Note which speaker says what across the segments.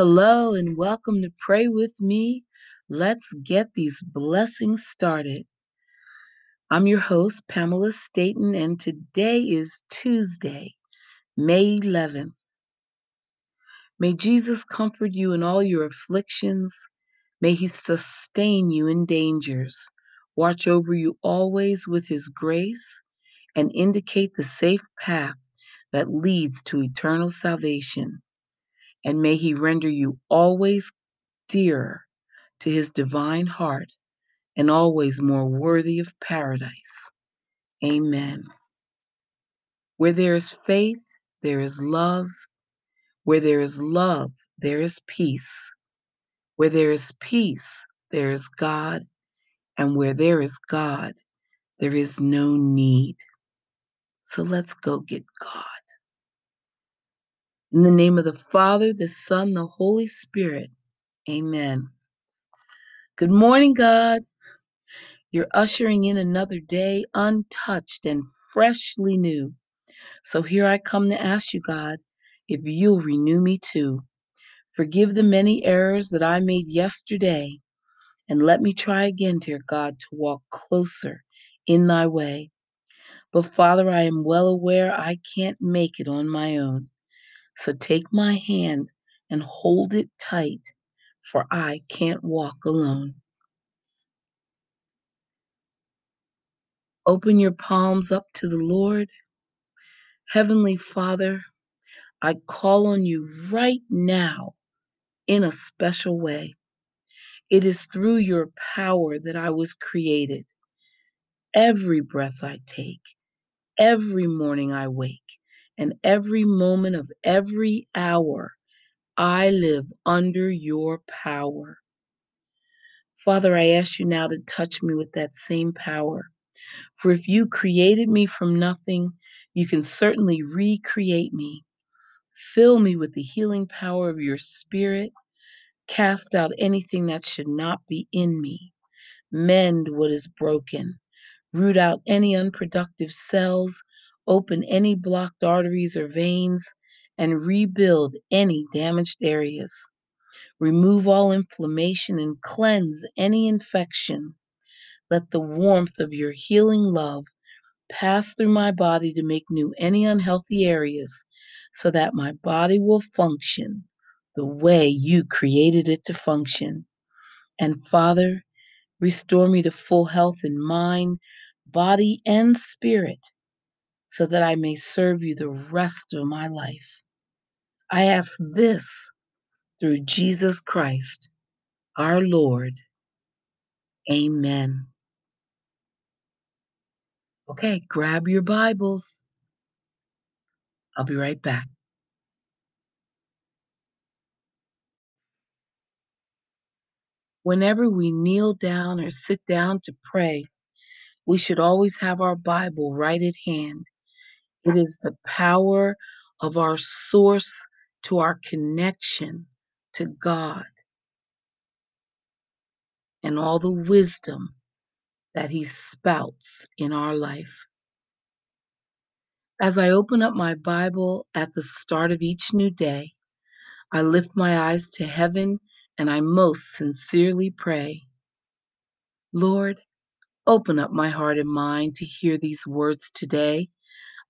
Speaker 1: Hello and welcome to Pray With Me. Let's get these blessings started. I'm your host, Pamela Staten, and today is Tuesday, May 11th. May Jesus comfort you in all your afflictions. May he sustain you in dangers, watch over you always with his grace, and indicate the safe path that leads to eternal salvation. And may he render you always dearer to his divine heart and always more worthy of paradise. Amen. Where there is faith, there is love. Where there is love, there is peace. Where there is peace, there is God. And where there is God, there is no need. So let's go get God. In the name of the Father, the Son, the Holy Spirit. Amen. Good morning, God. You're ushering in another day untouched and freshly new. So here I come to ask you, God, if you'll renew me too. Forgive the many errors that I made yesterday, and let me try again, dear God, to walk closer in thy way. But Father, I am well aware I can't make it on my own. So take my hand and hold it tight, for I can't walk alone. Open your palms up to the Lord. Heavenly Father, I call on you right now in a special way. It is through your power that I was created. Every breath I take, every morning I wake, and every moment of every hour, I live under your power. Father, I ask you now to touch me with that same power. For if you created me from nothing, you can certainly recreate me. Fill me with the healing power of your spirit. Cast out anything that should not be in me. Mend what is broken. Root out any unproductive cells. Open any blocked arteries or veins. And rebuild any damaged areas. Remove all inflammation and cleanse any infection. Let the warmth of your healing love pass through my body to make new any unhealthy areas so that my body will function the way you created it to function. And Father, restore me to full health in mind, body, and spirit so that I may serve you the rest of my life. I ask this through Jesus Christ, our Lord. Amen. Okay, grab your Bibles. I'll be right back. Whenever we kneel down or sit down to pray, we should always have our Bible right at hand. It is the power of our source to our connection to God and all the wisdom that He spouts in our life. As I open up my Bible at the start of each new day, I lift my eyes to heaven and I most sincerely pray, Lord, open up my heart and mind to hear these words today.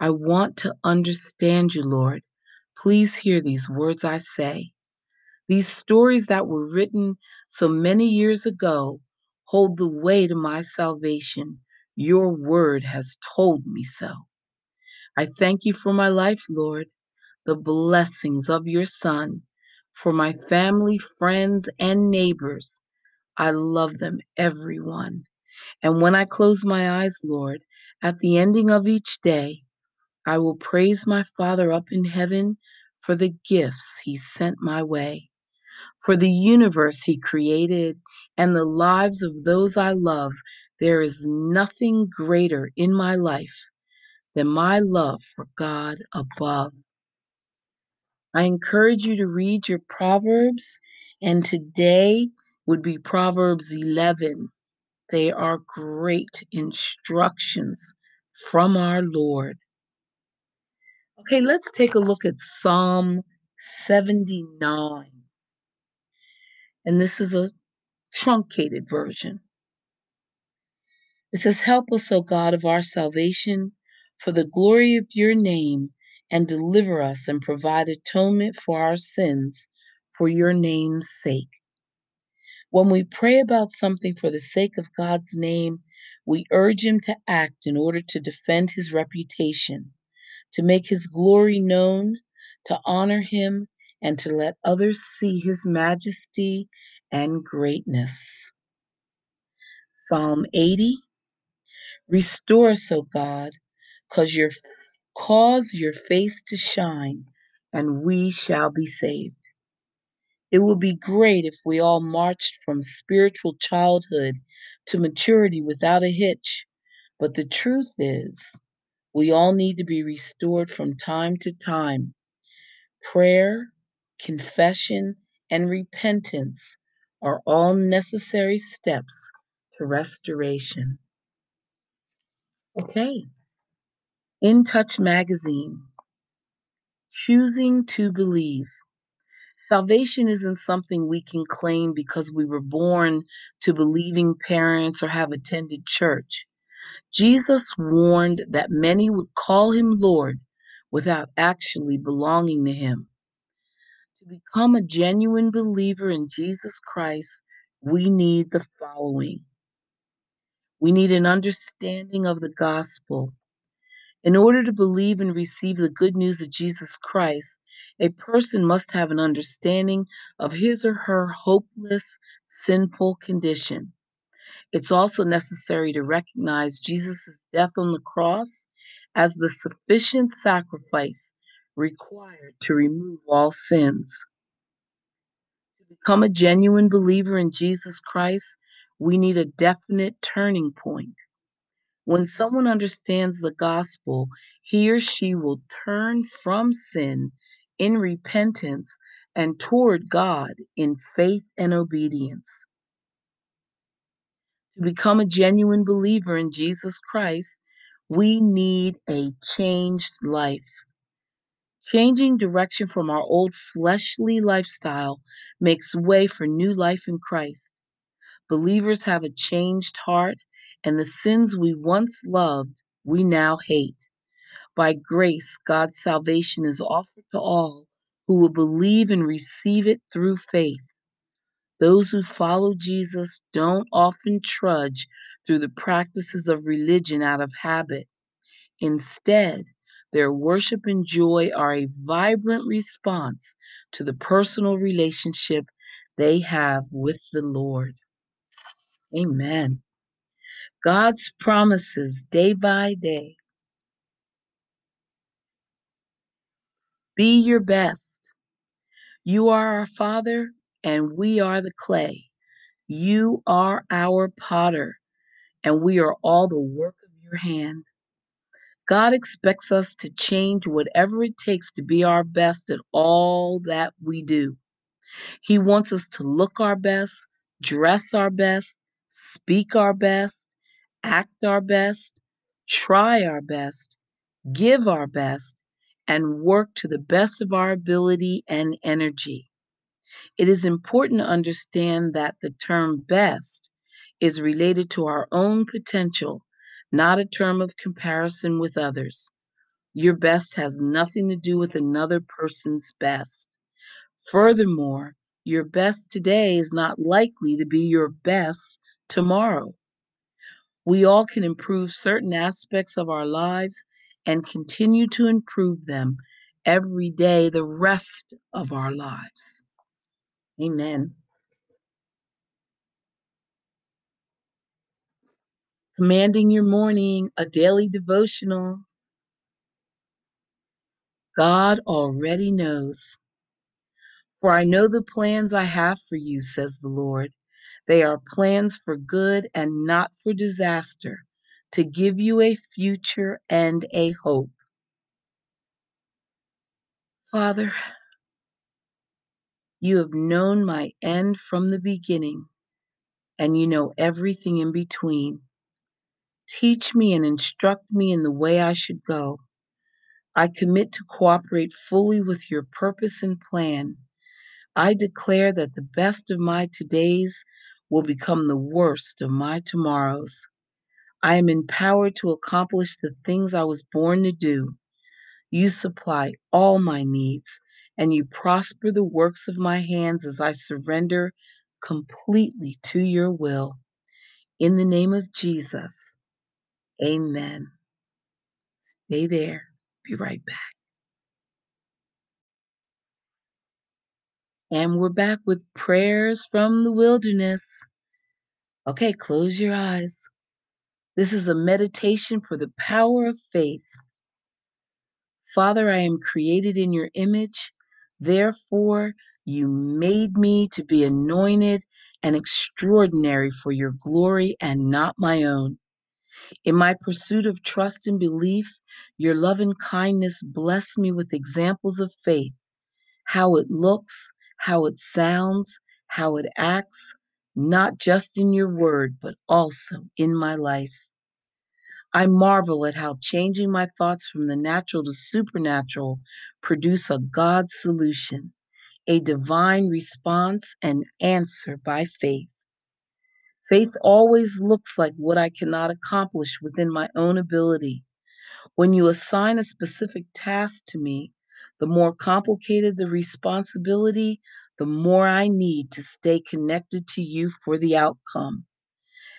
Speaker 1: I want to understand you, Lord. Please hear these words I say. These stories that were written so many years ago hold the way to my salvation. Your word has told me so. I thank you for my life, Lord, the blessings of your Son, for my family, friends, and neighbors. I love them, everyone. And when I close my eyes, Lord, at the ending of each day, I will praise my Father up in heaven for the gifts he sent my way, for the universe he created, and the lives of those I love. There is nothing greater in my life than my love for God above. I encourage you to read your Proverbs, and today would be Proverbs 11. They are great instructions from our Lord. Okay, let's take a look at Psalm 79. And this is a truncated version. It says, Help us, O God of our salvation, for the glory of your name, and deliver us and provide atonement for our sins for your name's sake. When we pray about something for the sake of God's name, we urge Him to act in order to defend His reputation, to make His glory known, to honor Him, and to let others see His majesty and greatness. Psalm 80 Restore us, O God, cause your cause your face to shine, and we shall be saved. It would be great if we all marched from spiritual childhood to maturity without a hitch, but the truth is, we all need to be restored from time to time. Prayer, confession, and repentance are all necessary steps to restoration. Okay. In Touch Magazine, choosing to believe. Salvation isn't something we can claim because we were born to believing parents or have attended church. Jesus warned that many would call him Lord without actually belonging to him. To become a genuine believer in Jesus Christ, we need the following. We need an understanding of the gospel. In order to believe and receive the good news of Jesus Christ, a person must have an understanding of his or her hopeless, sinful condition. It's also necessary to recognize Jesus' death on the cross as the sufficient sacrifice required to remove all sins. To become a genuine believer in Jesus Christ, we need a definite turning point. When someone understands the gospel, he or she will turn from sin in repentance and toward God in faith and obedience. To become a genuine believer in Jesus Christ, we need a changed life. Changing direction from our old fleshly lifestyle makes way for new life in Christ. Believers have a changed heart, and the sins we once loved, we now hate. By grace, God's salvation is offered to all who will believe and receive it through faith. Those who follow Jesus don't often trudge through the practices of religion out of habit. Instead, their worship and joy are a vibrant response to the personal relationship they have with the Lord. Amen. God's promises day by day. Be your best. You are our Father, and we are the clay. You are our potter, and we are all the work of your hand. God expects us to change whatever it takes to be our best at all that we do. He wants us to look our best, dress our best, speak our best, act our best, try our best, give our best, and work to the best of our ability and energy. It is important to understand that the term best is related to our own potential, not a term of comparison with others. Your best has nothing to do with another person's best. Furthermore, your best today is not likely to be your best tomorrow. We all can improve certain aspects of our lives and continue to improve them every day the rest of our lives. Amen. Commanding your morning, a daily devotional. God already knows. For I know the plans I have for you, says the Lord. They are plans for good and not for disaster, to give you a future and a hope. Father, you have known my end from the beginning, and you know everything in between. Teach me and instruct me in the way I should go. I commit to cooperate fully with your purpose and plan. I declare that the best of my todays will become the worst of my tomorrows. I am empowered to accomplish the things I was born to do. You supply all my needs, and you prosper the works of my hands as I surrender completely to your will. In the name of Jesus, amen. Stay there. Be right back. And we're back with prayers from the wilderness. Okay, close your eyes. This is a meditation for the power of faith. Father, I am created in your image. Therefore, you made me to be anointed and extraordinary for your glory and not my own. In my pursuit of trust and belief, your love and kindness bless me with examples of faith, how it looks, how it sounds, how it acts, not just in your word, but also in my life. I marvel at how changing my thoughts from the natural to supernatural produce a God solution, a divine response and answer by faith. Faith always looks like what I cannot accomplish within my own ability. When you assign a specific task to me, the more complicated the responsibility, the more I need to stay connected to you for the outcome.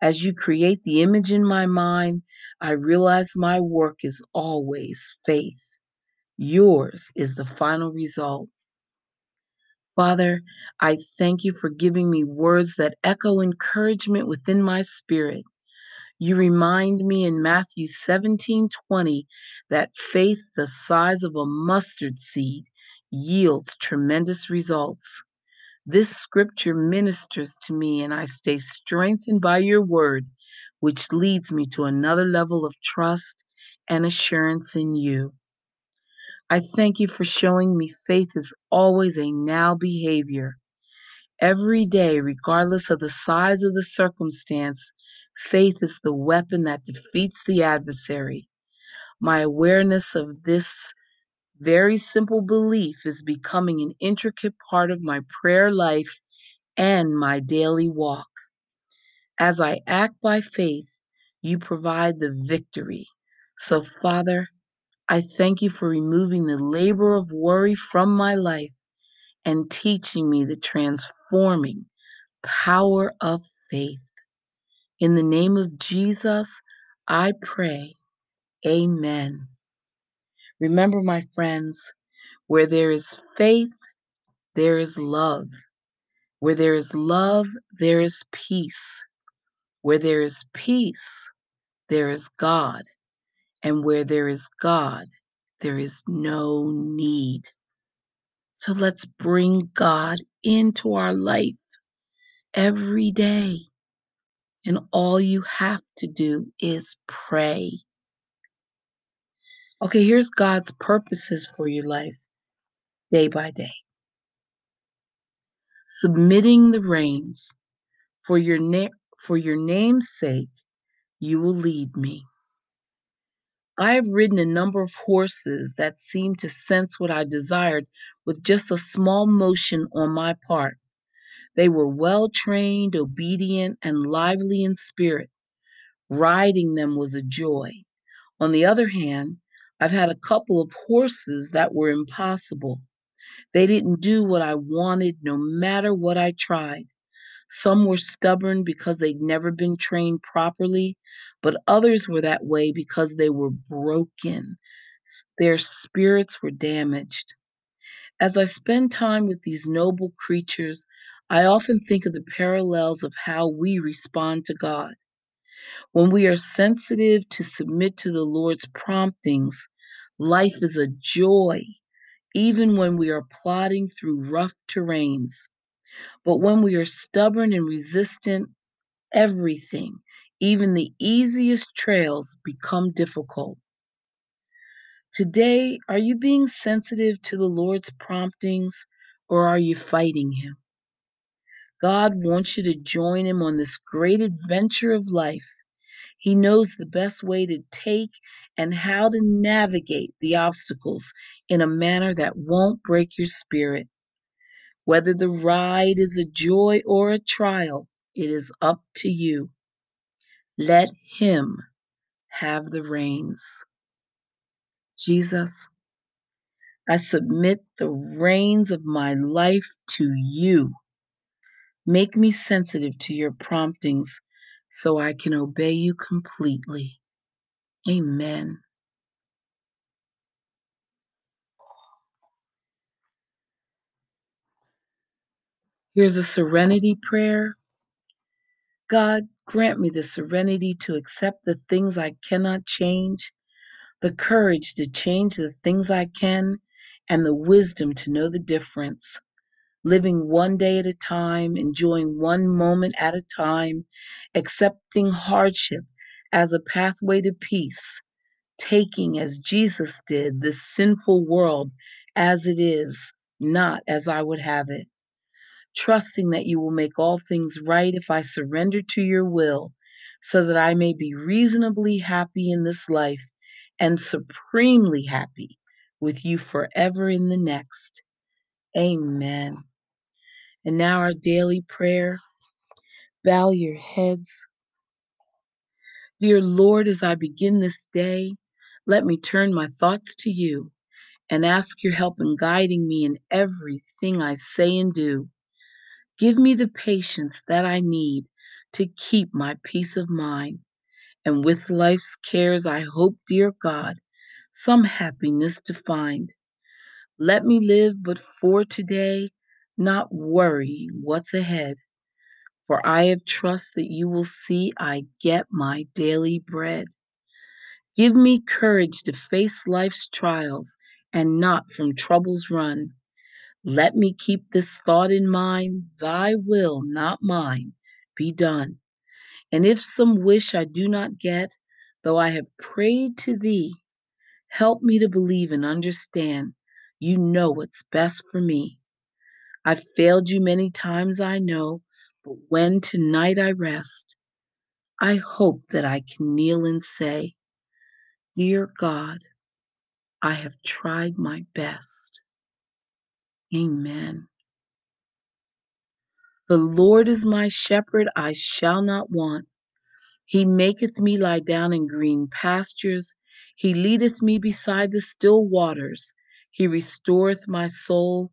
Speaker 1: As you create the image in my mind, I realize my work is always faith. Yours is the final result. Father, I thank you for giving me words that echo encouragement within my spirit. You remind me in Matthew 17 20 that faith the size of a mustard seed yields tremendous results. This scripture ministers to me, and I stay strengthened by your word, which leads me to another level of trust and assurance in you. I thank you for showing me faith is always a now behavior. Every day, regardless of the size of the circumstance, faith is the weapon that defeats the adversary. My awareness of this very simple belief is becoming an intricate part of my prayer life and my daily walk. As I act by faith, you provide the victory. So, Father, I thank you for removing the labor of worry from my life and teaching me the transforming power of faith. In the name of Jesus, I pray. Amen. Remember, my friends, where there is faith, there is love. Where there is love, there is peace. Where there is peace, there is God. And where there is God, there is no need. So let's bring God into our life every day. And all you have to do is pray. Okay, here's God's purposes for your life day by day. Submitting the reins for your na- for your name's sake, you will lead me. I have ridden a number of horses that seemed to sense what I desired with just a small motion on my part. They were well trained, obedient, and lively in spirit. Riding them was a joy. On the other hand, I've had a couple of horses that were impossible. They didn't do what I wanted no matter what I tried. Some were stubborn because they'd never been trained properly, but others were that way because they were broken. Their spirits were damaged. As I spend time with these noble creatures, I often think of the parallels of how we respond to God. When we are sensitive to submit to the Lord's promptings, life is a joy, even when we are plodding through rough terrains. But when we are stubborn and resistant, everything, even the easiest trails, become difficult. Today, are you being sensitive to the Lord's promptings or are you fighting Him? God wants you to join Him on this great adventure of life. He knows the best way to take and how to navigate the obstacles in a manner that won't break your spirit. Whether the ride is a joy or a trial, it is up to you. Let Him have the reins. Jesus, I submit the reins of my life to you. Make me sensitive to your promptings so I can obey you completely. Amen. Here's a serenity prayer. God, grant me the serenity to accept the things I cannot change, the courage to change the things I can, and the wisdom to know the difference. Living one day at a time, enjoying one moment at a time, accepting hardship as a pathway to peace, taking as Jesus did this sinful world as it is, not as I would have it trusting that you will make all things right if I surrender to your will, so that I may be reasonably happy in this life and supremely happy with you forever in the next. Amen. And now our daily prayer. Bow your heads. Dear Lord, as I begin this day, let me turn my thoughts to you and ask your help in guiding me in everything I say and do. Give me the patience that I need to keep my peace of mind. And with life's cares, I hope, dear God, some happiness to find. Let me live but for today, not worrying what's ahead. For I have trust that you will see I get my daily bread. Give me courage to face life's trials and not from troubles run. Let me keep this thought in mind Thy will, not mine, be done. And if some wish I do not get, though I have prayed to Thee, help me to believe and understand you know what's best for me. I've failed you many times, I know, but when tonight I rest, I hope that I can kneel and say, Dear God, I have tried my best. Amen. The Lord is my shepherd, I shall not want. He maketh me lie down in green pastures. He leadeth me beside the still waters. He restoreth my soul.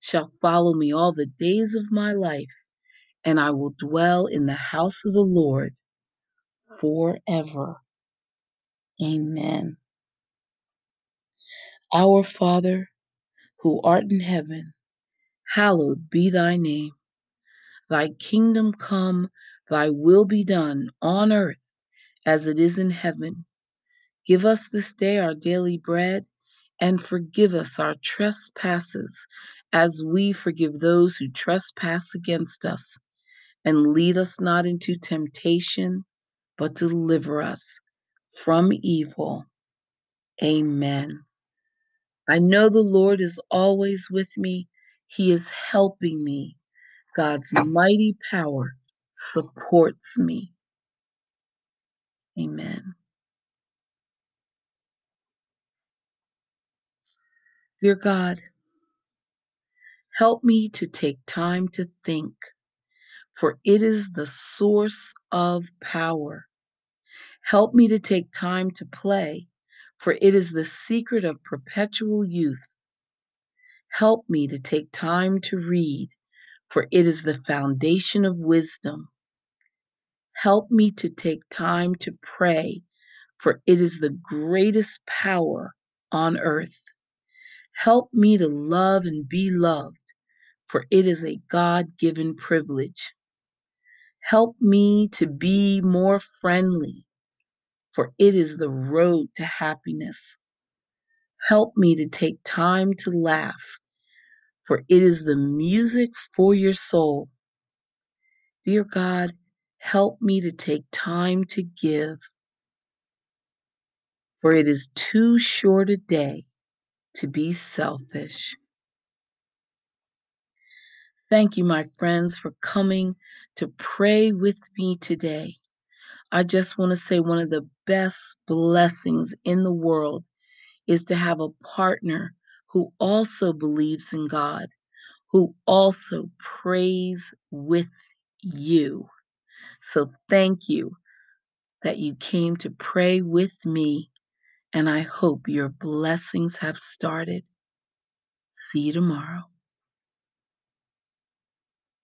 Speaker 1: shall follow me all the days of my life, and I will dwell in the house of the Lord forever. Amen. Our Father, who art in heaven, hallowed be thy name. Thy kingdom come, thy will be done on earth as it is in heaven. Give us this day our daily bread, and forgive us our trespasses as we forgive those who trespass against us. And lead us not into temptation, but deliver us from evil. Amen. I know the Lord is always with me, He is helping me. God's mighty power supports me. Amen. Dear God, help me to take time to think, for it is the source of power. Help me to take time to play, for it is the secret of perpetual youth. Help me to take time to read, for it is the foundation of wisdom. Help me to take time to pray, for it is the greatest power on earth. Help me to love and be loved, for it is a God given privilege. Help me to be more friendly, for it is the road to happiness. Help me to take time to laugh, for it is the music for your soul. Dear God, help me to take time to give, for it is too short a day to be selfish. Thank you, my friends, for coming to pray with me today. I just want to say one of the best blessings in the world is to have a partner who also believes in God, who also prays with you. So thank you that you came to pray with me, and I hope your blessings have started. See you tomorrow.